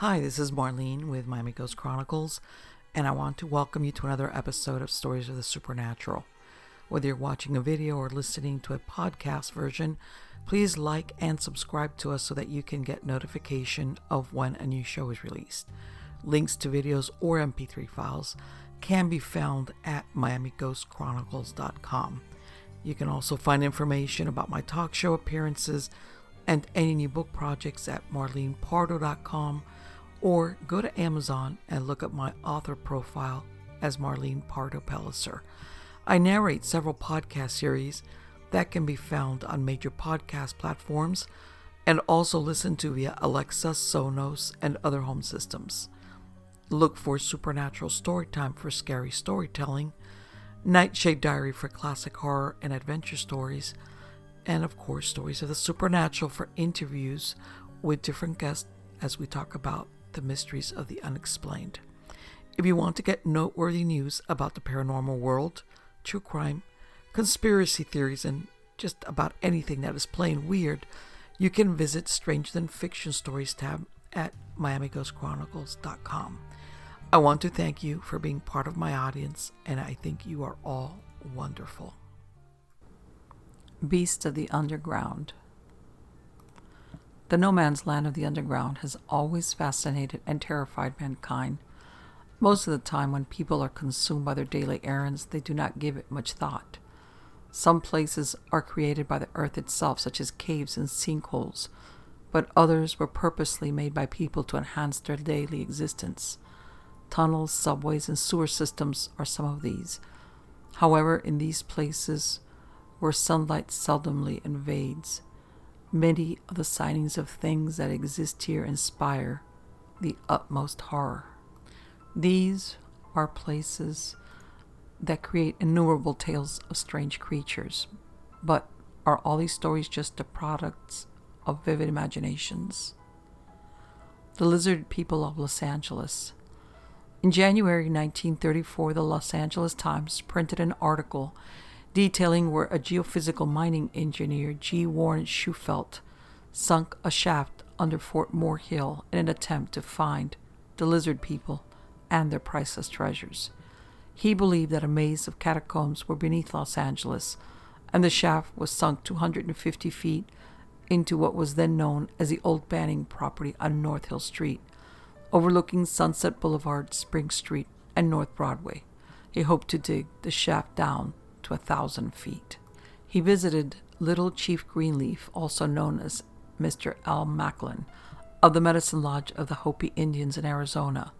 Hi, this is Marlene with Miami Ghost Chronicles, and I want to welcome you to another episode of Stories of the Supernatural. Whether you're watching a video or listening to a podcast version, please like and subscribe to us so that you can get notification of when a new show is released. Links to videos or MP3 files can be found at miamighostchronicles.com. You can also find information about my talk show appearances and any new book projects at marlenepardo.com or go to Amazon and look up my author profile as Marlene Pardo Pellicer. I narrate several podcast series that can be found on major podcast platforms and also listened to via Alexa, Sonos, and other home systems. Look for Supernatural Storytime for scary storytelling, Nightshade Diary for classic horror and adventure stories, and of course, Stories of the Supernatural for interviews with different guests as we talk about the mysteries of the unexplained. If you want to get noteworthy news about the paranormal world, true crime, conspiracy theories, and just about anything that is plain weird, you can visit Stranger Than Fiction Stories tab at MiamiGhostChronicles.com. I want to thank you for being part of my audience, and I think you are all wonderful. Beast of the Underground the no man's land of the underground has always fascinated and terrified mankind. Most of the time, when people are consumed by their daily errands, they do not give it much thought. Some places are created by the earth itself, such as caves and sinkholes, but others were purposely made by people to enhance their daily existence. Tunnels, subways, and sewer systems are some of these. However, in these places where sunlight seldomly invades, Many of the sightings of things that exist here inspire the utmost horror. These are places that create innumerable tales of strange creatures. But are all these stories just the products of vivid imaginations? The Lizard People of Los Angeles. In January 1934, the Los Angeles Times printed an article detailing where a geophysical mining engineer, G. Warren Shufelt, sunk a shaft under Fort Moore Hill in an attempt to find the lizard people and their priceless treasures. He believed that a maze of catacombs were beneath Los Angeles, and the shaft was sunk 250 feet into what was then known as the Old Banning property on North Hill Street, overlooking Sunset Boulevard, Spring Street, and North Broadway. He hoped to dig the shaft down to a thousand feet. He visited Little Chief Greenleaf, also known as Mr. Al Macklin, of the Medicine Lodge of the Hopi Indians in Arizona.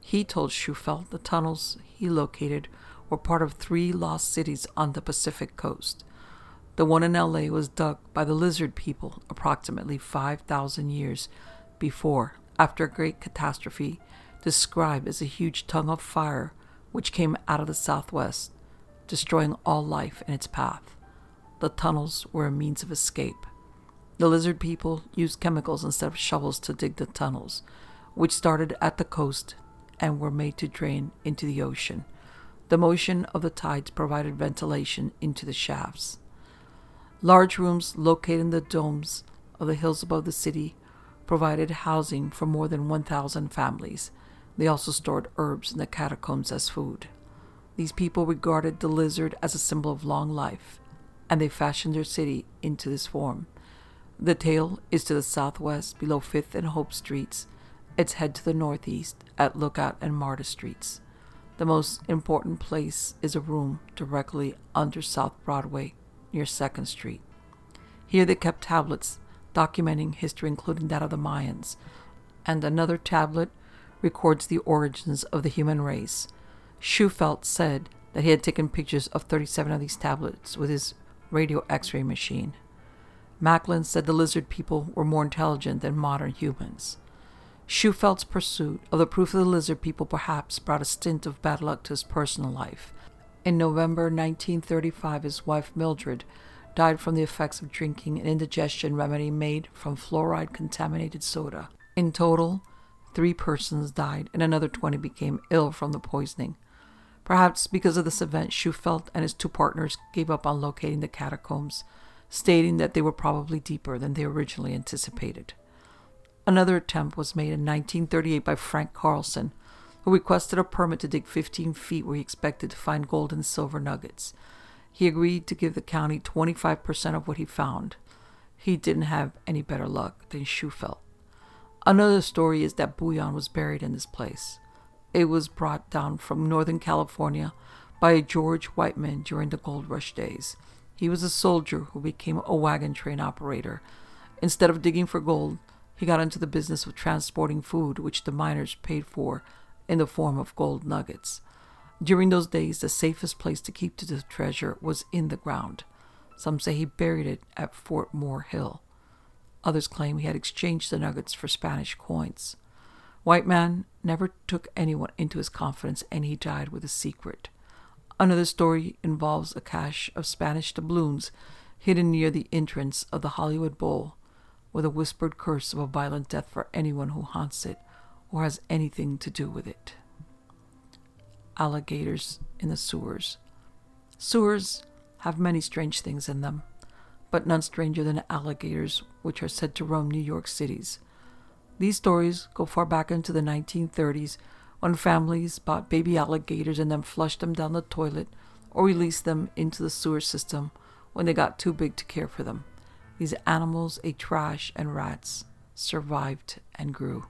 He told Shufelt the tunnels he located were part of three lost cities on the Pacific coast. The one in LA was dug by the lizard people approximately 5,000 years before, after a great catastrophe described as a huge tongue of fire which came out of the southwest destroying all life in its path. The tunnels were a means of escape. The lizard people used chemicals instead of shovels to dig the tunnels, which started at the coast and were made to drain into the ocean. The motion of the tides provided ventilation into the shafts. Large rooms located in the domes of the hills above the city provided housing for more than 1,000 families. They also stored herbs in the catacombs as food. These people regarded the lizard as a symbol of long life, and they fashioned their city into this form. The tail is to the southwest below 5th and Hope Streets. Its head to the northeast at Lookout and Marta Streets. The most important place is a room directly under South Broadway near 2nd Street. Here they kept tablets documenting history, including that of the Mayans, and another tablet records the origins of the human race. Shufelt said that he had taken pictures of 37 of these tablets with his radio x ray machine. Macklin said the lizard people were more intelligent than modern humans. Shufelt's pursuit of the proof of the lizard people perhaps brought a stint of bad luck to his personal life. In November 1935, his wife Mildred died from the effects of drinking an indigestion remedy made from fluoride contaminated soda. In total, three persons died and another 20 became ill from the poisoning. Perhaps because of this event, Shufelt and his two partners gave up on locating the catacombs, stating that they were probably deeper than they originally anticipated. Another attempt was made in 1938 by Frank Carlson, who requested a permit to dig 15 feet where he expected to find gold and silver nuggets. He agreed to give the county 25% of what he found. He didn't have any better luck than Shufelt. Another story is that Bullion was buried in this place. It was brought down from Northern California by a George Whiteman during the gold rush days. He was a soldier who became a wagon train operator. Instead of digging for gold, he got into the business of transporting food, which the miners paid for in the form of gold nuggets. During those days, the safest place to keep the treasure was in the ground. Some say he buried it at Fort Moore Hill. Others claim he had exchanged the nuggets for Spanish coins. Whiteman never took anyone into his confidence and he died with a secret. Another story involves a cache of Spanish doubloons hidden near the entrance of the Hollywood Bowl, with a whispered curse of a violent death for anyone who haunts it or has anything to do with it. Alligators in the sewers. Sewers have many strange things in them, but none stranger than alligators, which are said to roam New York cities. These stories go far back into the 1930s when families bought baby alligators and then flushed them down the toilet or released them into the sewer system when they got too big to care for them. These animals ate trash and rats, survived, and grew.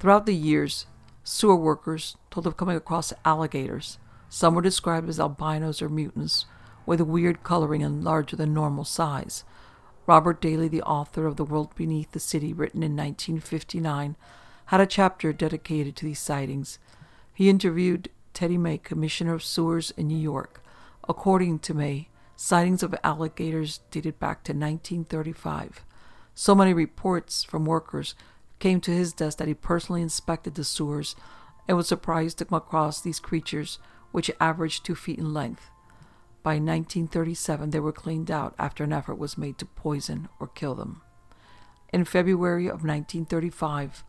Throughout the years, sewer workers told of coming across alligators. Some were described as albinos or mutants, with a weird coloring and larger than normal size. Robert Daley, the author of The World Beneath the City, written in 1959, had a chapter dedicated to these sightings. He interviewed Teddy May, Commissioner of Sewers in New York. According to May, sightings of alligators dated back to 1935. So many reports from workers came to his desk that he personally inspected the sewers and was surprised to come across these creatures, which averaged two feet in length. By 1937, they were cleaned out after an effort was made to poison or kill them. In February of 1935,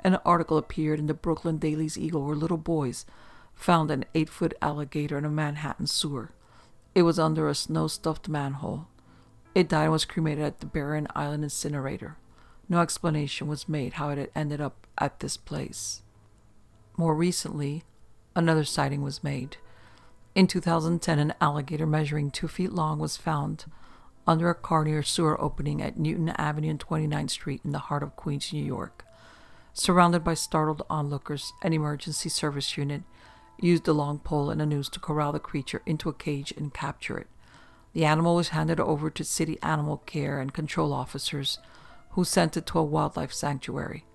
an article appeared in the Brooklyn Daily's Eagle where little boys found an eight foot alligator in a Manhattan sewer. It was under a snow stuffed manhole. It died and was cremated at the Barren Island incinerator. No explanation was made how it had ended up at this place. More recently, another sighting was made. In 2010, an alligator measuring two feet long was found under a car near sewer opening at Newtown Avenue and 29th Street in the heart of Queens, New York. Surrounded by startled onlookers, an emergency service unit used a long pole and a noose to corral the creature into a cage and capture it. The animal was handed over to city animal care and control officers, who sent it to a wildlife sanctuary.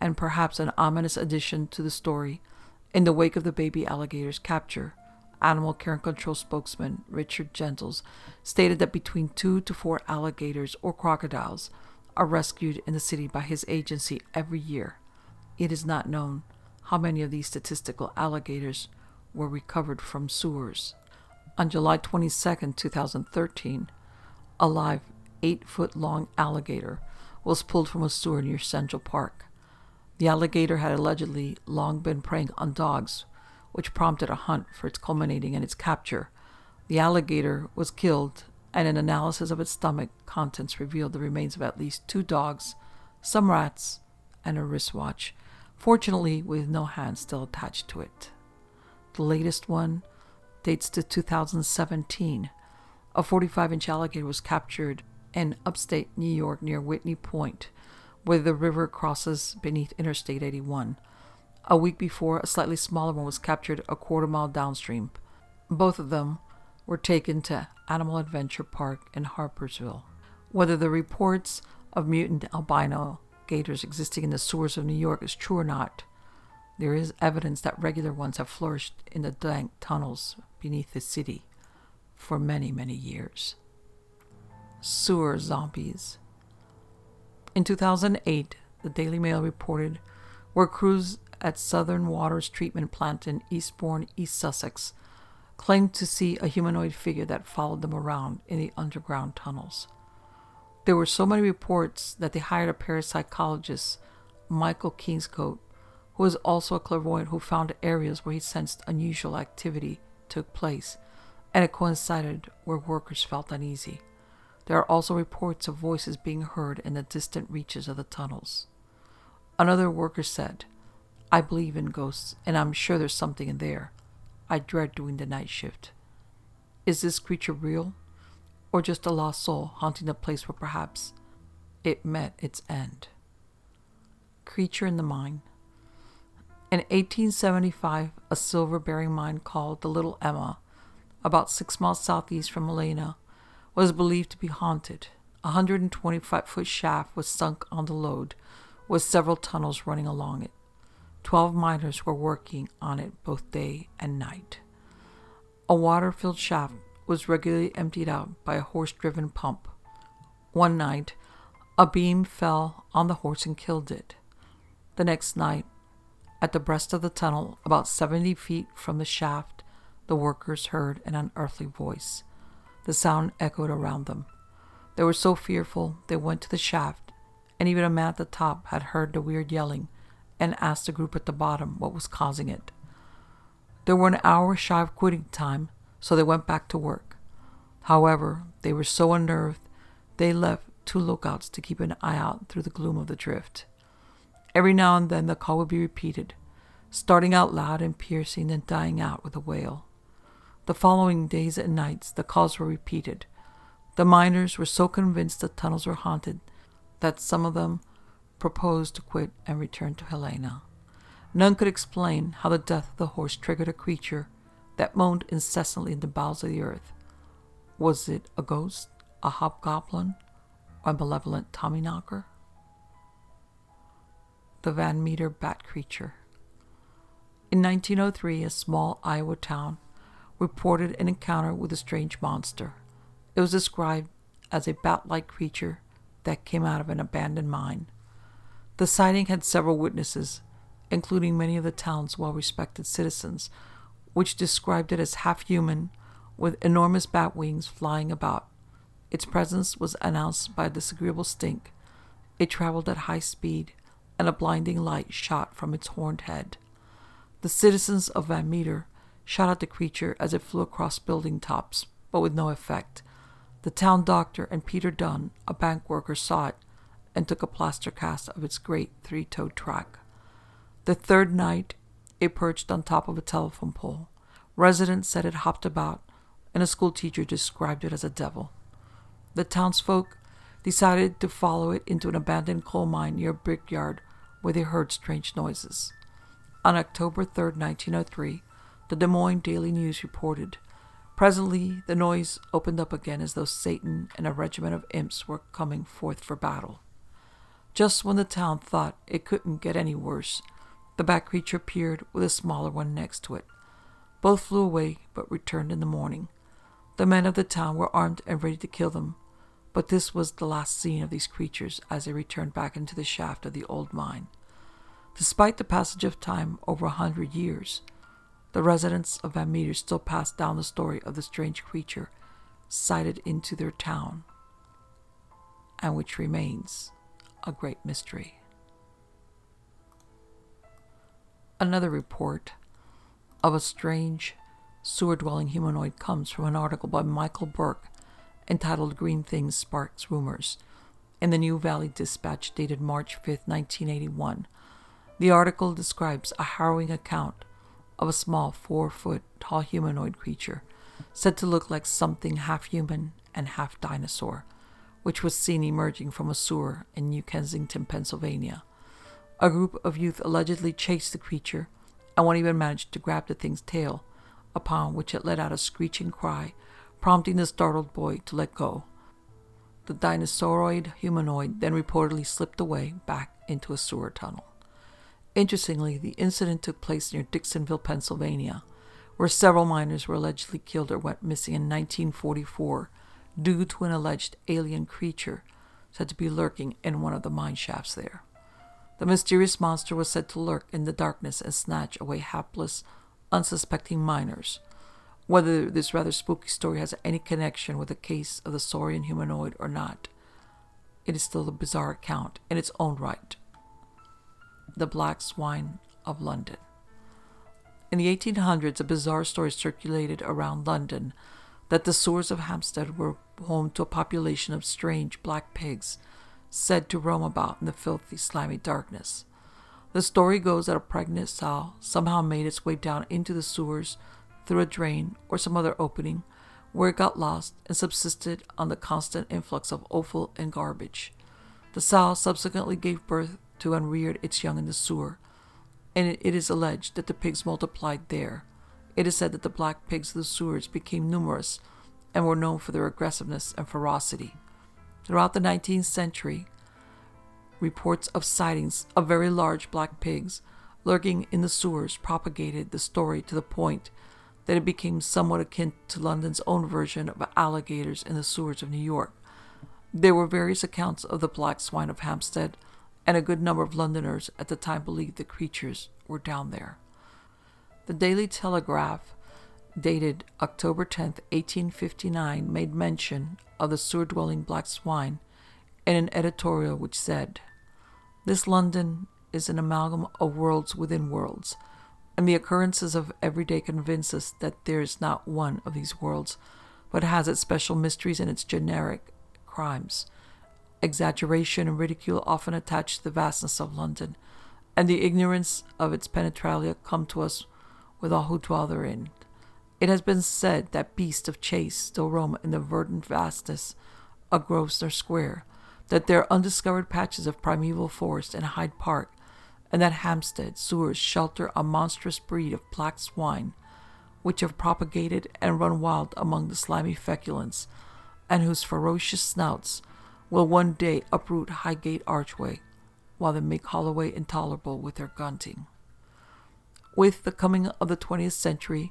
And perhaps an ominous addition to the story, in the wake of the baby alligator's capture, Animal Care and Control spokesman Richard Gentles stated that between two to four alligators or crocodiles are rescued in the city by his agency every year. It is not known how many of these statistical alligators were recovered from sewers. On July 22, 2013, a live eight foot long alligator was pulled from a sewer near Central Park. The alligator had allegedly long been preying on dogs which prompted a hunt for its culminating in its capture. The alligator was killed, and an analysis of its stomach contents revealed the remains of at least two dogs, some rats, and a wristwatch, fortunately with no hand still attached to it. The latest one dates to 2017. A 45 inch alligator was captured in upstate New York near Whitney Point, where the river crosses beneath Interstate 81. A week before, a slightly smaller one was captured a quarter mile downstream. Both of them were taken to Animal Adventure Park in Harpursville. Whether the reports of mutant albino gators existing in the sewers of New York is true or not, there is evidence that regular ones have flourished in the dank tunnels beneath the city for many, many years. Sewer zombies. In 2008, the Daily Mail reported where crews at Southern Waters Treatment Plant in Eastbourne, East Sussex, claimed to see a humanoid figure that followed them around in the underground tunnels. There were so many reports that they hired a parapsychologist, Michael Kingscote, who was also a clairvoyant who found areas where he sensed unusual activity took place, and it coincided where workers felt uneasy. There are also reports of voices being heard in the distant reaches of the tunnels. Another worker said, I believe in ghosts, and I'm sure there's something in there. I dread doing the night shift. Is this creature real, or just a lost soul haunting the place where perhaps it met its end? Creature in the Mine. In 1875, a silver bearing mine called the Little Emma, about six miles southeast from Helena, was believed to be haunted. A 125 foot shaft was sunk on the lode, with several tunnels running along it. Twelve miners were working on it both day and night. A water filled shaft was regularly emptied out by a horse driven pump. One night, a beam fell on the horse and killed it. The next night, at the breast of the tunnel, about 70 feet from the shaft, the workers heard an unearthly voice. The sound echoed around them. They were so fearful they went to the shaft, and even a man at the top had heard the weird yelling and asked the group at the bottom what was causing it. They were an hour shy of quitting time, so they went back to work. However, they were so unnerved they left two lookouts to keep an eye out through the gloom of the drift. Every now and then the call would be repeated, starting out loud and piercing, then dying out with a wail. The following days and nights the calls were repeated. The miners were so convinced the tunnels were haunted that some of them proposed to quit and return to Helena. None could explain how the death of the horse triggered a creature that moaned incessantly in the bowels of the earth. Was it a ghost, a hobgoblin, or a malevolent Tommyknocker? the Van Meter bat creature. In 1903, a small Iowa town reported an encounter with a strange monster. It was described as a bat like creature that came out of an abandoned mine. The sighting had several witnesses, including many of the town's well respected citizens, which described it as half human with enormous bat wings flying about. Its presence was announced by a disagreeable stink. It traveled at high speed and a blinding light shot from its horned head. The citizens of Van Meter shot at the creature as it flew across building tops, but with no effect. The town doctor and Peter Dunn, a bank worker, saw it and took a plaster cast of its great three toed track. The third night, it perched on top of a telephone pole. Residents said it hopped about, and a schoolteacher described it as a devil. The townsfolk decided to follow it into an abandoned coal mine near a brickyard where they heard strange noises. On October 3, 1903, the Des Moines Daily News reported Presently, the noise opened up again as though Satan and a regiment of imps were coming forth for battle. Just when the town thought it couldn't get any worse, the bat creature appeared with a smaller one next to it. Both flew away but returned in the morning. The men of the town were armed and ready to kill them, but this was the last seen of these creatures as they returned back into the shaft of the old mine. Despite the passage of time over a hundred years, the residents of Van Meter still pass down the story of the strange creature sighted into their town, and which remains a great mystery. Another report of a strange sewer dwelling humanoid comes from an article by Michael Burke entitled Green Things Sparks Rumors in the New Valley Dispatch dated March 5, 1981, the article describes a harrowing account of a small four foot tall humanoid creature said to look like something half human and half dinosaur, which was seen emerging from a sewer in New Kensington, Pennsylvania. A group of youth allegedly chased the creature, and one even managed to grab the thing's tail, upon which it let out a screeching cry, prompting the startled boy to let go. The dinosauroid humanoid then reportedly slipped away back into a sewer tunnel. Interestingly, the incident took place near Dixonville, Pennsylvania, where several miners were allegedly killed or went missing in 1944 due to an alleged alien creature said to be lurking in one of the mine shafts there. The mysterious monster was said to lurk in the darkness and snatch away hapless, unsuspecting miners. Whether this rather spooky story has any connection with the case of the saurian humanoid or not, it is still a bizarre account in its own right. The Black Swine of London. In the 1800s, a bizarre story circulated around London that the sewers of Hampstead were home to a population of strange black pigs said to roam about in the filthy, slimy darkness. The story goes that a pregnant sow somehow made its way down into the sewers through a drain or some other opening, where it got lost and subsisted on the constant influx of offal and garbage. The sow subsequently gave birth to and reared its young in the sewer, and it is alleged that the pigs multiplied there. It is said that the black pigs of the sewers became numerous and were known for their aggressiveness and ferocity. Throughout the 19th century, reports of sightings of very large black pigs lurking in the sewers propagated the story to the point that it became somewhat akin to London's own version of alligators in the sewers of New York. There were various accounts of the black swine of Hampstead, and a good number of Londoners at the time believed the creatures were down there. The Daily Telegraph, dated October 10, 1859, made mention of the sewer dwelling black swine in an editorial which said, This London is an amalgam of worlds within worlds, and the occurrences of every day convince us that there is not one of these worlds, but has its special mysteries and its generic crimes. Exaggeration and ridicule often attach to the vastness of London, and the ignorance of its penetralia come to us with all who dwell therein. It has been said that beasts of chase still roam in the verdant vastness of Grosvenor Square, that there are undiscovered patches of primeval forest in Hyde Park, and that Hampstead sewers shelter a monstrous breed of black swine, which have propagated and run wild among the slimy feculence, and whose ferocious snouts will one day uproot Highgate Archway, while they make Holloway intolerable with their grunting. With the coming of the 20th century,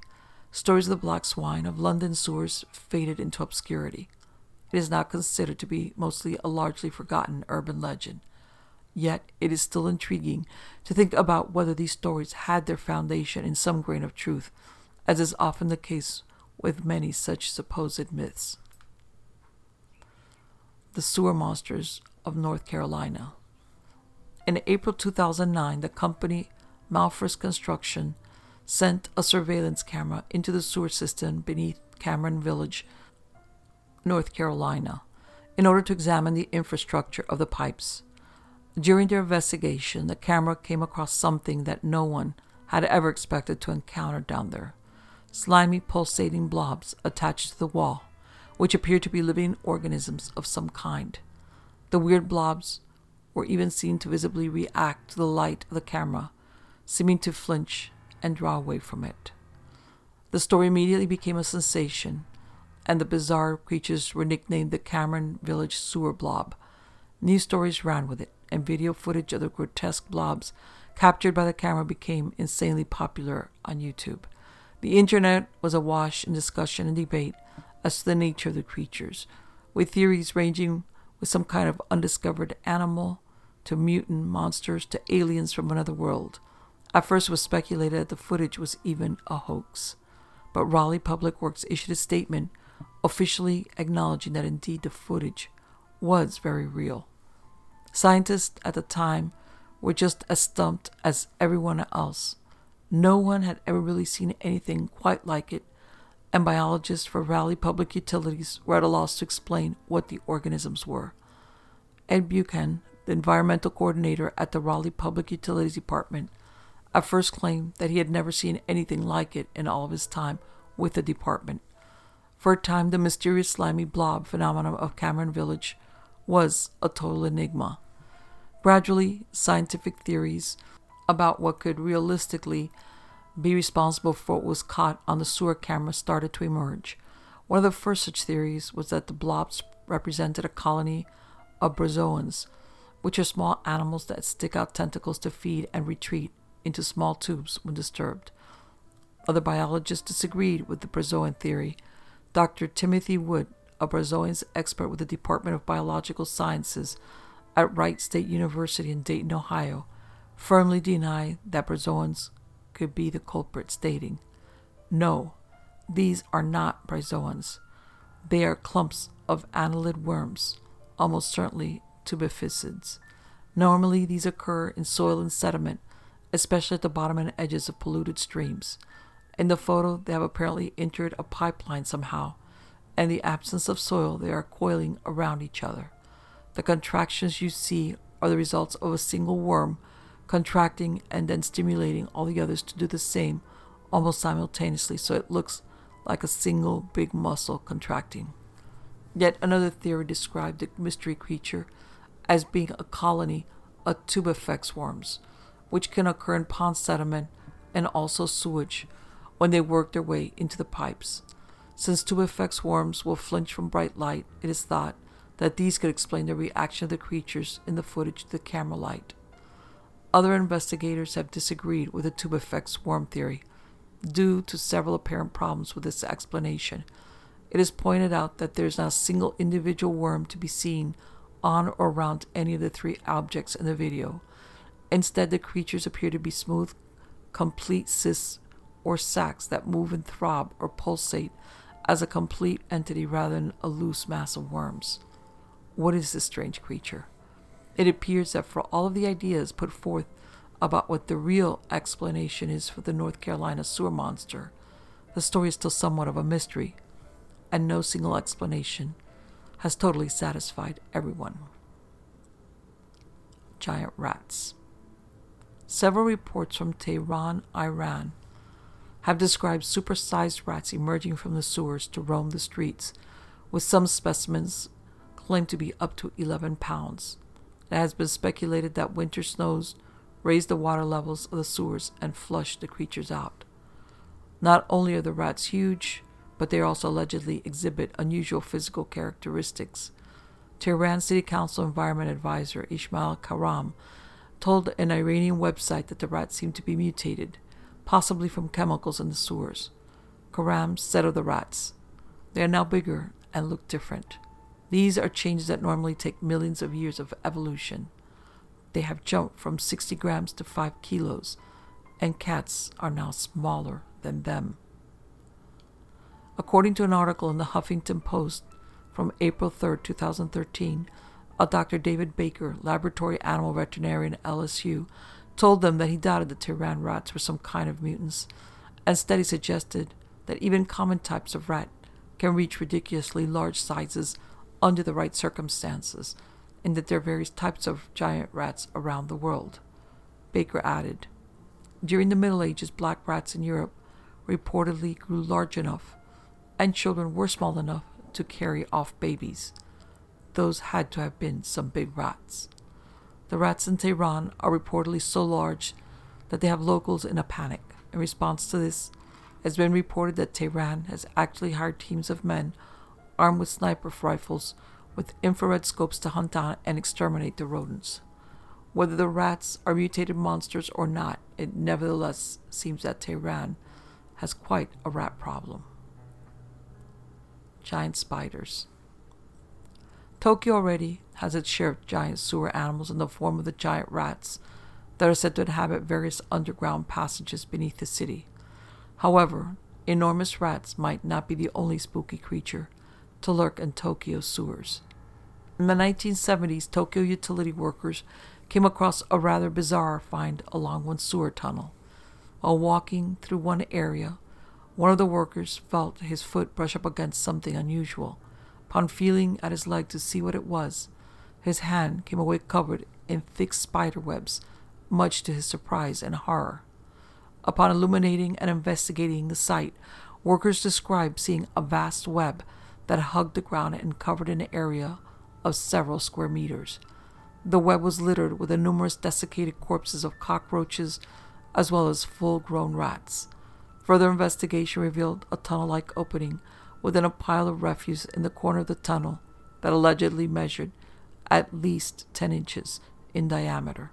stories of the black swine of London sewers faded into obscurity. It is now considered to be mostly a largely forgotten urban legend. Yet it is still intriguing to think about whether these stories had their foundation in some grain of truth, as is often the case with many such supposed myths. The Sewer Monsters of North Carolina. In April 2009, the company Malphurs Construction sent a surveillance camera into the sewer system beneath Cameron Village, North Carolina, in order to examine the infrastructure of the pipes. During their investigation, the camera came across something that no one had ever expected to encounter down there slimy, pulsating blobs attached to the wall, which appeared to be living organisms of some kind. The weird blobs were even seen to visibly react to the light of the camera, seeming to flinch and draw away from it. The story immediately became a sensation, and the bizarre creatures were nicknamed the Cameron Village Sewer Blob. News stories ran with it, and video footage of the grotesque blobs captured by the camera became insanely popular on YouTube. The internet was awash in discussion and debate as to the nature of the creatures, with theories ranging with some kind of undiscovered animal to mutant monsters to aliens from another world. At first, it was speculated that the footage was even a hoax, but Raleigh Public Works issued a statement officially acknowledging that indeed the footage was very real. Scientists at the time were just as stumped as everyone else. No one had ever really seen anything quite like it, and biologists for Raleigh Public Utilities were at a loss to explain what the organisms were. Ed Buchan, the environmental coordinator at the Raleigh Public Utilities Department, at first claimed that he had never seen anything like it in all of his time with the department. For a time, the mysterious slimy blob phenomenon of Cameron Village was a total enigma. Gradually, scientific theories about what could realistically be responsible for what was caught on the sewer camera started to emerge. One of the first such theories was that the blobs represented a colony of bryozoans, which are small animals that stick out tentacles to feed and retreat into small tubes when disturbed. Other biologists disagreed with the bryozoan theory. Dr. Timothy Wood, a bryozoans expert with the Department of Biological Sciences at Wright State University in Dayton, Ohio, firmly denied that bryozoans could be the culprit, stating, No, these are not bryozoans. They are clumps of annelid worms, almost certainly tubificids. Normally, these occur in soil and sediment, especially at the bottom and edges of polluted streams. In the photo, they have apparently entered a pipeline somehow. In the absence of soil, they are coiling around each other. The contractions you see are the results of a single worm contracting and then stimulating all the others to do the same almost simultaneously, so it looks like a single big muscle contracting. Yet another theory described the mystery creature as being a colony of tubifex worms, which can occur in pond sediment and also sewage when they work their way into the pipes. Since tubifex worms will flinch from bright light, it is thought that these could explain the reaction of the creatures in the footage to the camera light. Other investigators have disagreed with the tubifex worm theory due to several apparent problems with this explanation. It is pointed out that there is not a single individual worm to be seen on or around any of the three objects in the video. Instead, the creatures appear to be smooth, complete cysts or sacs that move and throb or pulsate as a complete entity rather than a loose mass of worms. What is this strange creature? It appears that for all of the ideas put forth about what the real explanation is for the North Carolina sewer monster, the story is still somewhat of a mystery, and no single explanation has totally satisfied everyone. Giant rats. Several reports from Tehran, Iran, have described supersized rats emerging from the sewers to roam the streets, with some specimens claimed to be up to 11 pounds. It has been speculated that winter snows raise the water levels of the sewers and flush the creatures out. Not only are the rats huge, but they also allegedly exhibit unusual physical characteristics. Tehran City Council Environment Advisor Ismail Karam told an Iranian website that the rats seem to be mutated, possibly from chemicals in the sewers. Karam said of the rats, They are now bigger and look different. These are changes that normally take millions of years of evolution. They have jumped from 60 grams to 5 kilos, and cats are now smaller than them. According to an article in the Huffington Post from April 3, 2013, a Dr. David Baker, laboratory animal veterinarian at LSU, told them that he doubted the Tehran rats were some kind of mutants, and studies suggested that even common types of rat can reach ridiculously large sizes under the right circumstances, and that there are various types of giant rats around the world. Baker added, During the Middle Ages, black rats in Europe reportedly grew large enough, and children were small enough to carry off babies. Those had to have been some big rats. The rats in Tehran are reportedly so large that they have locals in a panic. In response to this, it has been reported that Tehran has actually hired teams of men armed with sniper rifles with infrared scopes to hunt down and exterminate the rodents. Whether the rats are mutated monsters or not, it nevertheless seems that Tehran has quite a rat problem. Giant spiders. Tokyo already has its share of giant sewer animals in the form of the giant rats that are said to inhabit various underground passages beneath the city. However, enormous rats might not be the only spooky creature to lurk in Tokyo's sewers. In the 1970s, Tokyo utility workers came across a rather bizarre find along one sewer tunnel. While walking through one area, one of the workers felt his foot brush up against something unusual. Upon feeling at his leg to see what it was, his hand came away covered in thick spider webs, much to his surprise and horror. Upon illuminating and investigating the site, workers described seeing a vast web that hugged the ground and covered an area of several square meters. The web was littered with the numerous desiccated corpses of cockroaches as well as full grown rats. Further investigation revealed a tunnel like opening within a pile of refuse in the corner of the tunnel that allegedly measured at least 10 inches in diameter.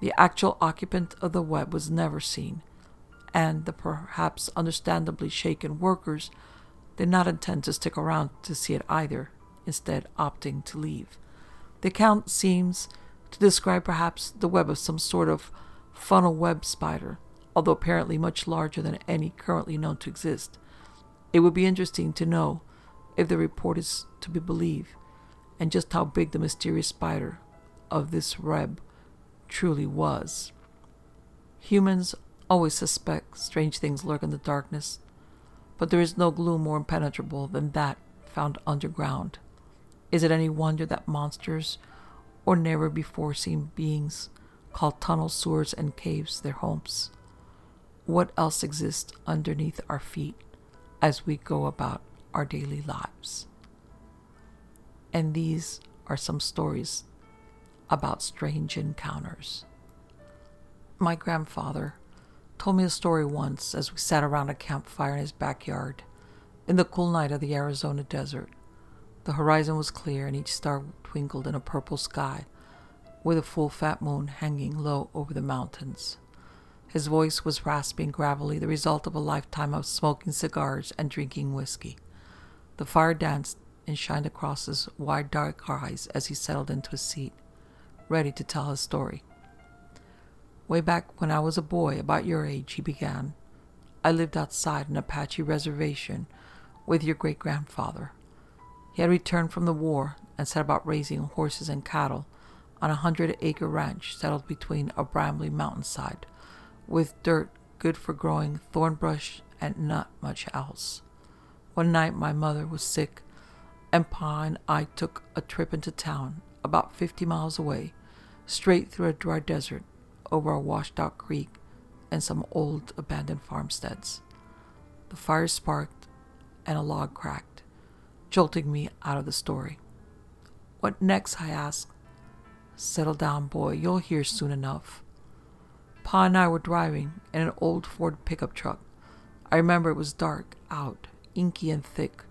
The actual occupant of the web was never seen, and the perhaps understandably shaken workers did not intend to stick around to see it either, instead, opting to leave. The account seems to describe perhaps the web of some sort of funnel web spider, although apparently much larger than any currently known to exist. It would be interesting to know if the report is to be believed and just how big the mysterious spider of this web truly was. Humans always suspect strange things lurk in the darkness, but there is no gloom more impenetrable than that found underground. Is it any wonder that monsters or never before seen beings call tunnels, sewers, and caves their homes? What else exists underneath our feet as we go about our daily lives? And these are some stories about strange encounters. My grandfather told me a story once as we sat around a campfire in his backyard in the cool night of the Arizona desert. The horizon was clear and each star twinkled in a purple sky with a full fat moon hanging low over the mountains. His voice was raspy and gravelly, the result of a lifetime of smoking cigars and drinking whiskey. The fire danced and shined across his wide dark eyes as he settled into his seat ready to tell his story. Way back when I was a boy, about your age, he began, I lived outside an Apache reservation with your great grandfather. He had returned from the war and set about raising horses and cattle on a hundred acre ranch settled between a brambly mountainside, with dirt good for growing thorn brush and not much else. One night my mother was sick, and Pa and I took a trip into town about 50 miles away, straight through a dry desert, over a washed out creek, and some old abandoned farmsteads. The fire sparked, and a log cracked, jolting me out of the story. What next? I asked. Settle down, boy, you'll hear soon enough. Pa and I were driving in an old Ford pickup truck. I remember it was dark out, inky and thick,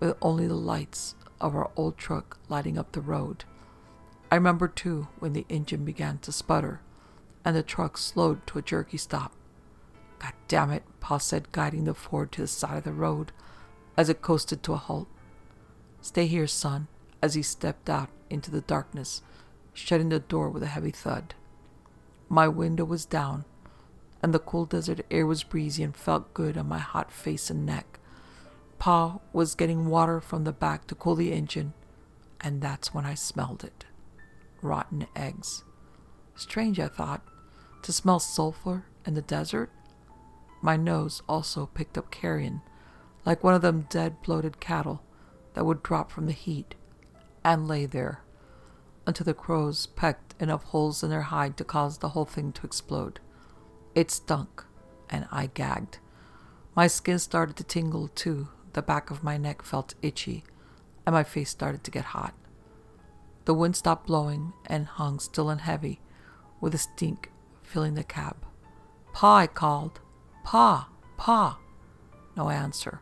with only the lights of our old truck lighting up the road. I remember too when the engine began to sputter and the truck slowed to a jerky stop. God damn it, Pa said, guiding the Ford to the side of the road as it coasted to a halt. Stay here, son, as he stepped out into the darkness, shutting the door with a heavy thud. My window was down, and the cool desert air was breezy and felt good on my hot face and neck. Pa was getting water from the back to cool the engine, and that's when I smelled it rotten eggs. Strange, I thought, to smell sulfur in the desert. My nose also picked up carrion, like one of them dead bloated cattle that would drop from the heat and lay there until the crows pecked enough holes in their hide to cause the whole thing to explode. It stunk, and I gagged. My skin started to tingle too, the back of my neck felt itchy, and my face started to get hot. The wind stopped blowing and hung still and heavy, with a stink filling the cab. Pa, I called. Pa, Pa. No answer.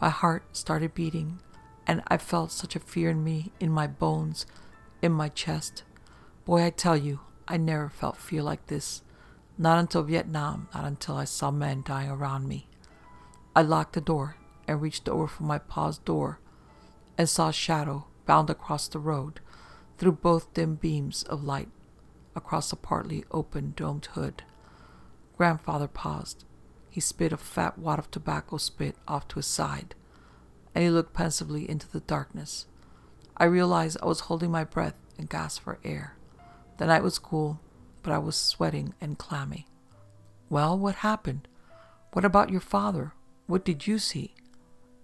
My heart started beating, and I felt such a fear in me, in my bones, in my chest. Boy, I tell you, I never felt fear like this. Not until Vietnam, not until I saw men dying around me. I locked the door and reached over for my pa's door and saw a shadow bound across the road through both dim beams of light across a partly open domed hood. Grandfather paused. He spit a fat wad of tobacco spit off to his side, and he looked pensively into the darkness. I realized I was holding my breath and gasped for air. The night was cool, but I was sweating and clammy. Well, what happened? What about your father? What did you see?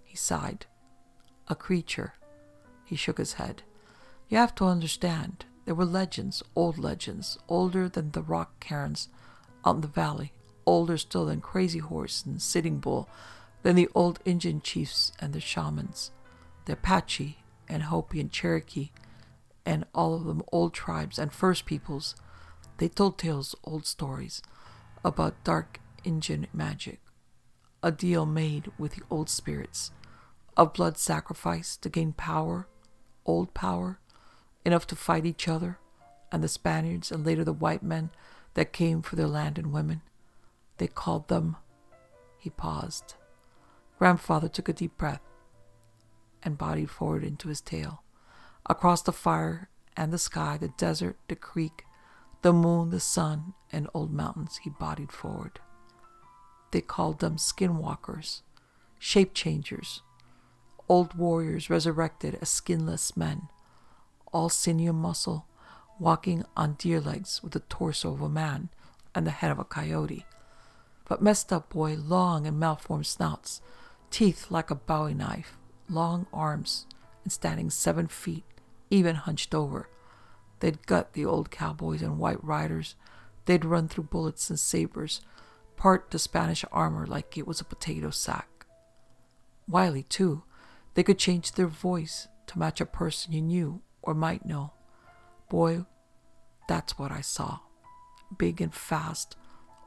He sighed. A creature. He shook his head. You have to understand, there were legends, old legends, older than the rock cairns in the valley, older still than Crazy Horse and Sitting Bull, than the old Indian chiefs and the shamans, the Apache and Hopi and Cherokee, and all of them old tribes and first peoples, they told tales, old stories about dark Indian magic, a deal made with the old spirits, of blood sacrifice to gain power, old power, enough to fight each other, and the Spaniards and later the white men that came for their land and women. They called them. He paused. Grandfather took a deep breath and bodied forward into his tale. Across the fire and the sky, the desert, the creek, the moon, the sun, and old mountains, he bodied forward. They called them skinwalkers, shape changers, old warriors resurrected as skinless men, all sinew muscle, walking on deer legs with the torso of a man and the head of a coyote. But messed up boy, long and malformed snouts, teeth like a bowie knife, long arms, and standing seven feet, even hunched over. They'd gut the old cowboys and white riders. They'd run through bullets and sabers, part the Spanish armor like it was a potato sack. Wily, too, they could change their voice to match a person you knew or might know. Boy, that's what I saw. Big and fast.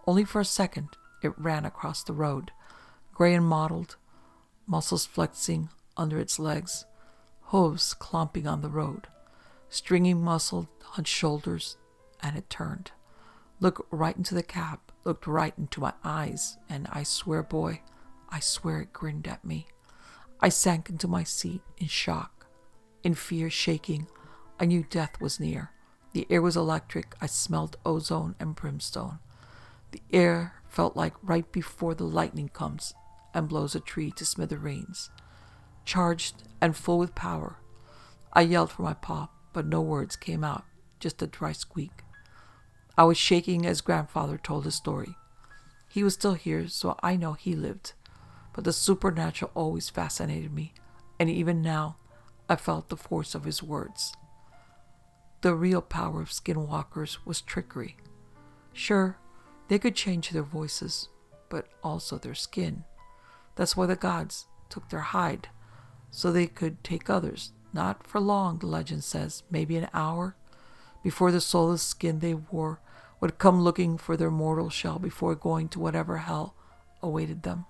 Only for a second, it ran across the road, gray and mottled, muscles flexing under its legs, hooves clomping on the road, stringy muscled on shoulders, and it turned. Looked right into the cab, looked right into my eyes, and I swear, boy, I swear it grinned at me. I sank into my seat in shock, in fear, shaking. I knew death was near. The air was electric. I smelled ozone and brimstone. The air felt like right before the lightning comes and blows a tree to smithereens. Charged and full with power, I yelled for my pop, but no words came out, just a dry squeak. I was shaking as grandfather told his story. He was still here, so I know he lived but the supernatural always fascinated me, and even now I felt the force of his words. The real power of skinwalkers was trickery. Sure, they could change their voices, but also their skin. That's why the gods took their hide, so they could take others, not for long, the legend says, maybe an hour, before the soulless skin they wore would come looking for their mortal shell before going to whatever hell awaited them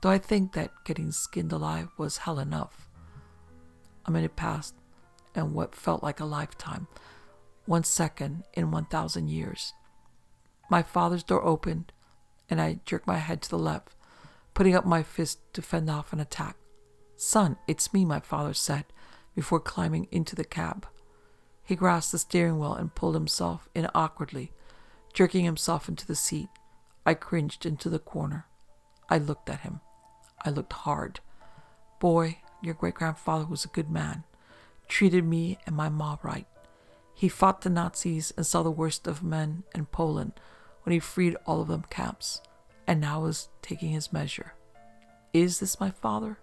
though I think that getting skinned alive was hell enough. A minute passed, and what felt like a lifetime, one second in 1,000 years. My father's door opened, and I jerked my head to the left, putting up my fist to fend off an attack. Son, it's me, my father said, before climbing into the cab. He grasped the steering wheel and pulled himself in awkwardly, jerking himself into the seat. I cringed into the corner. I looked at him. I looked hard. Boy, your great grandfather was a good man, treated me and my ma right. He fought the Nazis and saw the worst of men in Poland when he freed all of them camps, and now is taking his measure. Is this my father?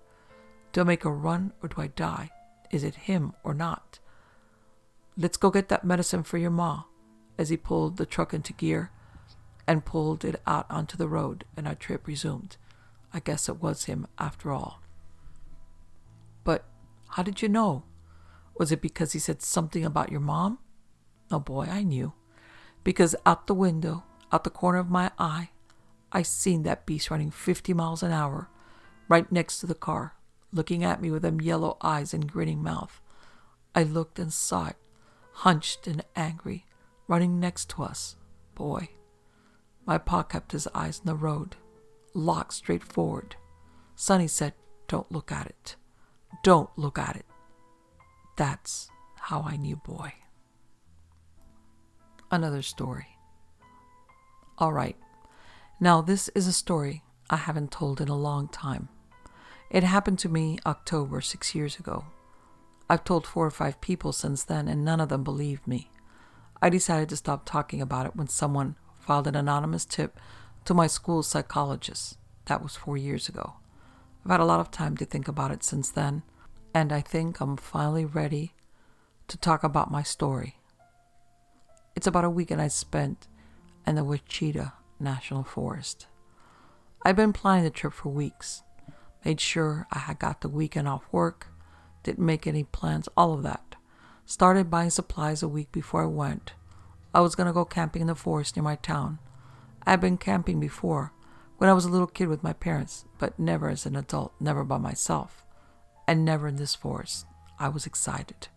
Do I make a run or do I die? Is it him or not? Let's go get that medicine for your ma, as he pulled the truck into gear and pulled it out onto the road, and our trip resumed. I guess it was him after all. But how did you know? Was it because he said something about your mom? Oh boy, I knew. Because out the window, out the corner of my eye, I seen that beast running 50 miles an hour right next to the car, looking at me with them yellow eyes and grinning mouth. I looked and saw it, hunched and angry, running next to us. Boy. My pa kept his eyes on the road, locked straight forward. Sonny said, Don't look at it. Don't look at it. That's how I knew boy. Another story. All right. Now, this is a story I haven't told in a long time. It happened to me October six years ago. I've told four or five people since then, and none of them believed me. I decided to stop talking about it when someone filed an anonymous tip to my school psychologist. That was four years ago. I've had a lot of time to think about it since then, and I think I'm finally ready to talk about my story. It's about a weekend I spent in the Wichita National Forest. I've been planning the trip for weeks, made sure I had got the weekend off work, didn't make any plans, all of that. Started buying supplies a week before I went. I was going to go camping in the forest near my town. I had been camping before, when I was a little kid with my parents, but never as an adult, never by myself, and never in this forest. I was excited.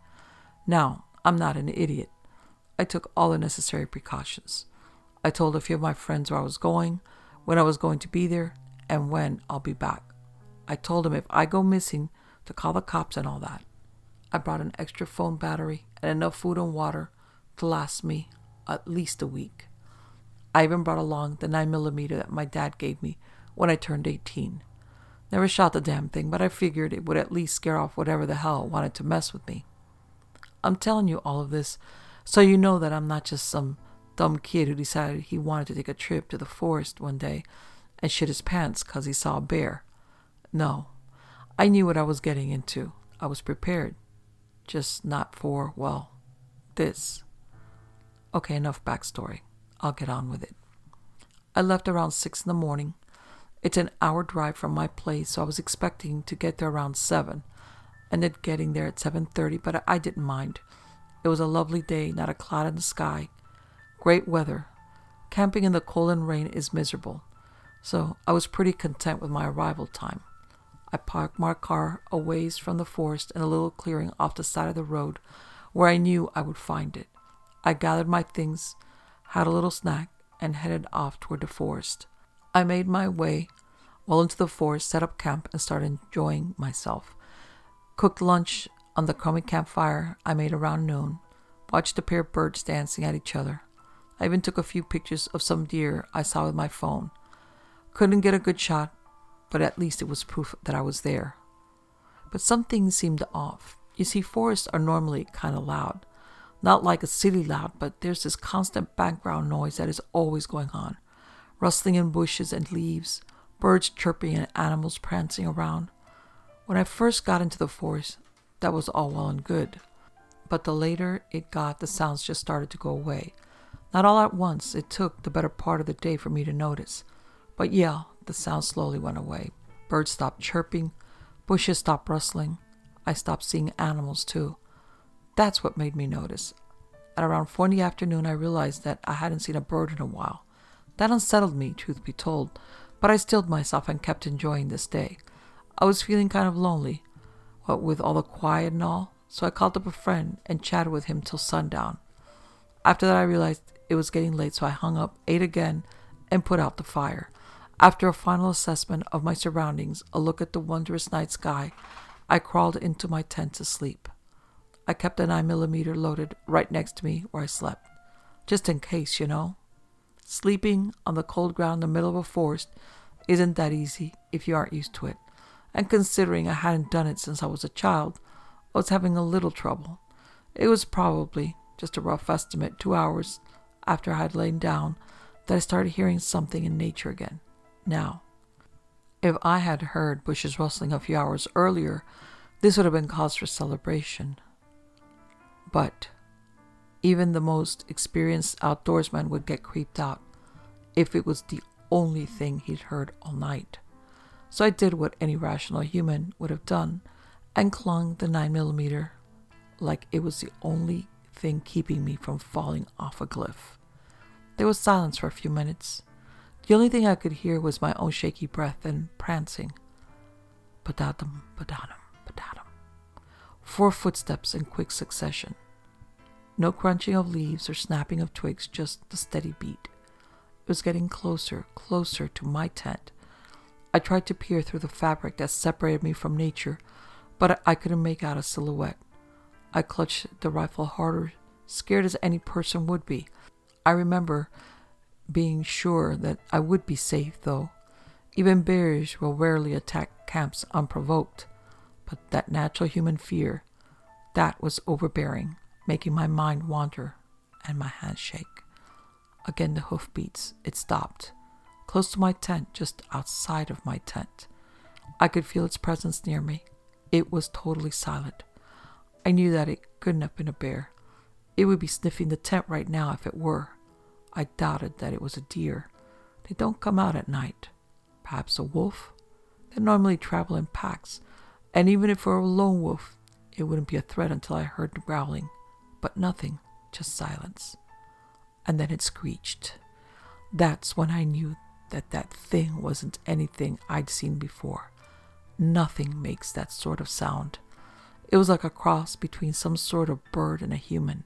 Now, I'm not an idiot. I took all the necessary precautions. I told a few of my friends where I was going, when I was going to be there, and when I'll be back. I told him if I go missing, to call the cops and all that. I brought an extra phone battery and enough food and water to last me at least a week. I even brought along the 9mm that my dad gave me when I turned 18. Never shot the damn thing, but I figured it would at least scare off whatever the hell wanted to mess with me. I'm telling you all of this so you know that I'm not just some dumb kid who decided he wanted to take a trip to the forest one day and shit his pants because he saw a bear. No, I knew what I was getting into. I was prepared. Just not for, well, this. Okay, enough backstory. I'll get on with it. I left around 6 in the morning. It's an hour drive from my place, so I was expecting to get there around 7. Ended getting there at 7:30, but I didn't mind. It was a lovely day, not a cloud in the sky. Great weather. Camping in the cold and rain is miserable, so I was pretty content with my arrival time. I parked my car a ways from the forest in a little clearing off the side of the road where I knew I would find it. I gathered my things, had a little snack, and headed off toward the forest. I made my way well into the forest, set up camp, and started enjoying myself. Cooked lunch on the crummy campfire I made around noon, watched a pair of birds dancing at each other. I even took a few pictures of some deer I saw with my phone. Couldn't get a good shot, but at least it was proof that I was there. But some things seemed off. You see, forests are normally kind of loud. Not like a city loud, but there's this constant background noise that is always going on rustling in bushes and leaves, birds chirping, and animals prancing around. When I first got into the forest, that was all well and good. But the later it got, the sounds just started to go away. Not all at once, it took the better part of the day for me to notice. But yeah, the sound slowly went away. Birds stopped chirping, bushes stopped rustling. I stopped seeing animals too. That's what made me notice. At around four in the afternoon, I realized that I hadn't seen a bird in a while. That unsettled me, truth be told, but I stilled myself and kept enjoying this day. I was feeling kind of lonely, what with all the quiet and all, so I called up a friend and chatted with him till sundown. After that, I realized it was getting late, so I hung up, ate again, and put out the fire. After a final assessment of my surroundings, a look at the wondrous night sky, I crawled into my tent to sleep. I kept a 9mm loaded right next to me where I slept, just in case, you know. Sleeping on the cold ground in the middle of a forest isn't that easy if you aren't used to it, and considering I hadn't done it since I was a child, I was having a little trouble. It was probably, just a rough estimate, two hours after I had lain down that I started hearing something in nature again. Now, if I had heard bushes rustling a few hours earlier, this would have been cause for celebration. But even the most experienced outdoorsman would get creeped out if it was the only thing he'd heard all night. So I did what any rational human would have done and clung the 9mm like it was the only thing keeping me from falling off a cliff. There was silence for a few minutes. The only thing I could hear was my own shaky breath and prancing. Padatum, padatum, padatum. Four footsteps in quick succession. No crunching of leaves or snapping of twigs, just the steady beat. It was getting closer, closer to my tent. I tried to peer through the fabric that separated me from nature, but I couldn't make out a silhouette. I clutched the rifle harder, scared as any person would be. I remember being sure that I would be safe, though. Even bears will rarely attack camps unprovoked. But that natural human fear, that was overbearing, making my mind wander and my hands shake. Again, the hoofbeats. It stopped, close to my tent, just outside of my tent. I could feel its presence near me. It was totally silent. I knew that it couldn't have been a bear. It would be sniffing the tent right now if it were. I doubted that it was a deer. They don't come out at night. Perhaps a wolf? They normally travel in packs, and even if it were a lone wolf, it wouldn't be a threat until I heard the growling. but nothing, just silence. And then it screeched. That's when I knew that that thing wasn't anything I'd seen before. Nothing makes that sort of sound. It was like a cross between some sort of bird and a human.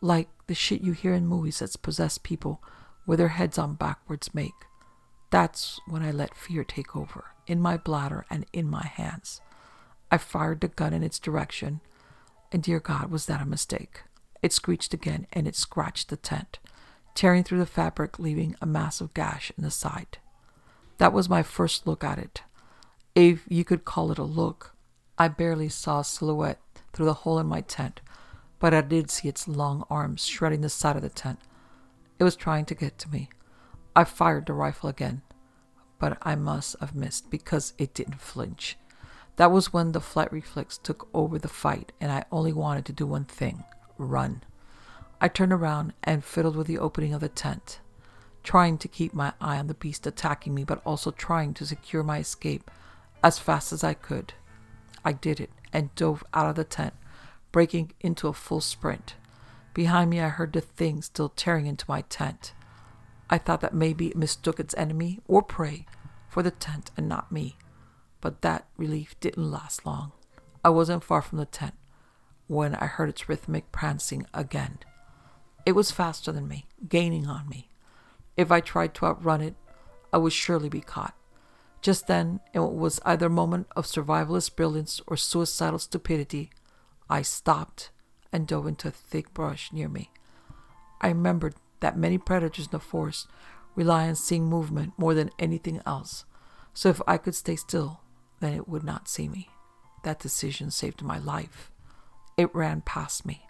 Like the shit you hear in movies that's possessed people with their heads on backwards make. That's when I let fear take over, in my bladder and in my hands. I fired the gun in its direction, and dear God, was that a mistake? It screeched again and it scratched the tent, tearing through the fabric, leaving a massive gash in the side. That was my first look at it. If you could call it a look, I barely saw a silhouette through the hole in my tent, but I did see its long arms shredding the side of the tent. It was trying to get to me. I fired the rifle again, but I must have missed because it didn't flinch. That was when the flight reflex took over the fight, and I only wanted to do one thing run. I turned around and fiddled with the opening of the tent, trying to keep my eye on the beast attacking me, but also trying to secure my escape as fast as I could. I did it and dove out of the tent, breaking into a full sprint. Behind me, I heard the thing still tearing into my tent. I thought that maybe it mistook its enemy or prey for the tent and not me. But that relief didn't last long. I wasn't far from the tent when I heard its rhythmic prancing again. It was faster than me, gaining on me. If I tried to outrun it, I would surely be caught. Just then, what was either a moment of survivalist brilliance or suicidal stupidity, I stopped and dove into a thick brush near me. I remembered that many predators in the forest rely on seeing movement more than anything else, so if I could stay still, then it would not see me. That decision saved my life. It ran past me,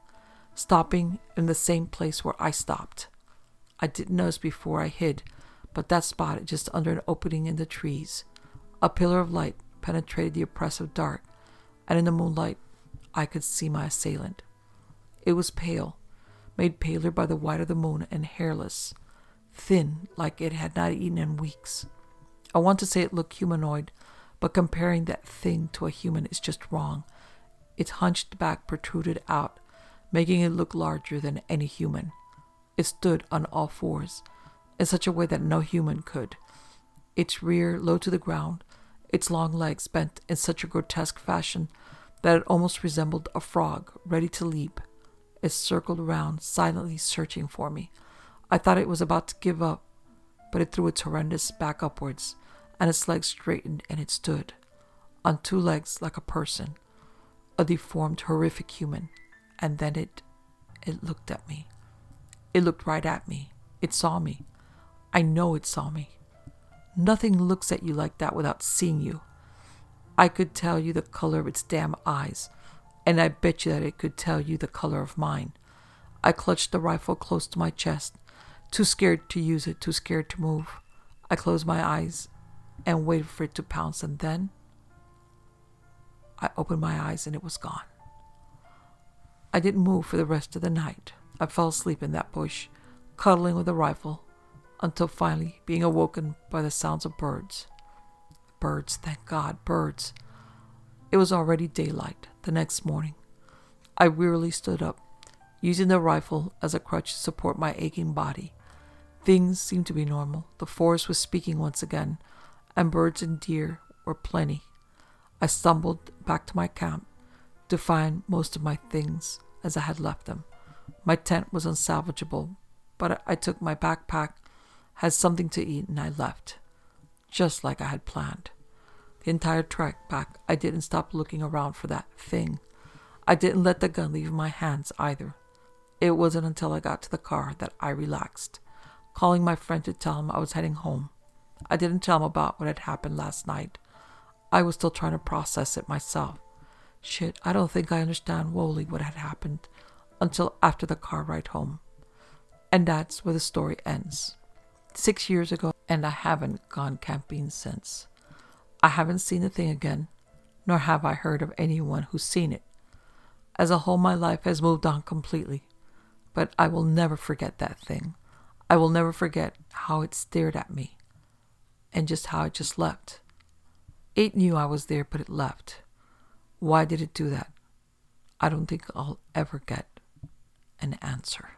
stopping in the same place where I stopped. I didn't notice before I hid, but that spot just under an opening in the trees. A pillar of light penetrated the oppressive dark, and in the moonlight I could see my assailant. It was pale, made paler by the white of the moon, and hairless, thin like it had not eaten in weeks. I want to say it looked humanoid, but comparing that thing to a human is just wrong. Its hunched back protruded out, making it look larger than any human. It stood on all fours, in such a way that no human could. Its rear low to the ground, its long legs bent in such a grotesque fashion that it almost resembled a frog ready to leap. It circled around, silently searching for me. I thought it was about to give up, but it threw its horrendous back upwards, and its legs straightened and it stood, on two legs like a person, a deformed, horrific human. And then it, it looked at me. It looked right at me. It saw me. I know it saw me. Nothing looks at you like that without seeing you. I could tell you the color of its damn eyes, and I bet you that it could tell you the color of mine. I clutched the rifle close to my chest, too scared to use it, too scared to move. I closed my eyes and waited for it to pounce, and then I opened my eyes and it was gone. I didn't move for the rest of the night. I fell asleep in that bush, cuddling with the rifle, until finally being awoken by the sounds of birds. Birds, thank God, birds. It was already daylight the next morning. I wearily stood up, using the rifle as a crutch to support my aching body. Things seemed to be normal. The forest was speaking once again, and birds and deer were plenty. I stumbled back to my camp to find most of my things as I had left them. My tent was unsalvageable, but I took my backpack, had something to eat, and I left, just like I had planned. The entire trek back, I didn't stop looking around for that thing. I didn't let the gun leave my hands either. It wasn't until I got to the car that I relaxed, calling my friend to tell him I was heading home. I didn't tell him about what had happened last night. I was still trying to process it myself. Shit, I don't think I understand wholly what had happened until after the car ride home. And that's where the story ends. Six years ago, and I haven't gone camping since. I haven't seen the thing again, nor have I heard of anyone who's seen it. As a whole, my life has moved on completely, but I will never forget that thing. I will never forget how it stared at me and just how it just left. It knew I was there, but it left. Why did it do that? I don't think I'll ever get. an answer.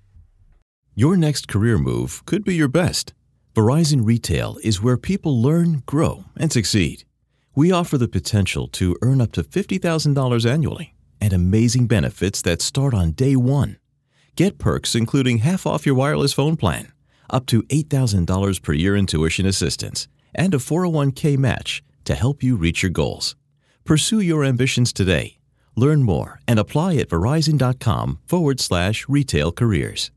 Your next career move could be your best. Verizon Retail is where people learn, grow, and succeed. We offer the potential to earn up to $50,000 annually and amazing benefits that start on day one. Get perks including half off your wireless phone plan, up to $8,000 per year in tuition assistance, and a 401k match to help you reach your goals. Pursue your ambitions today. Learn more and apply at verizon.com forward slash retail careers.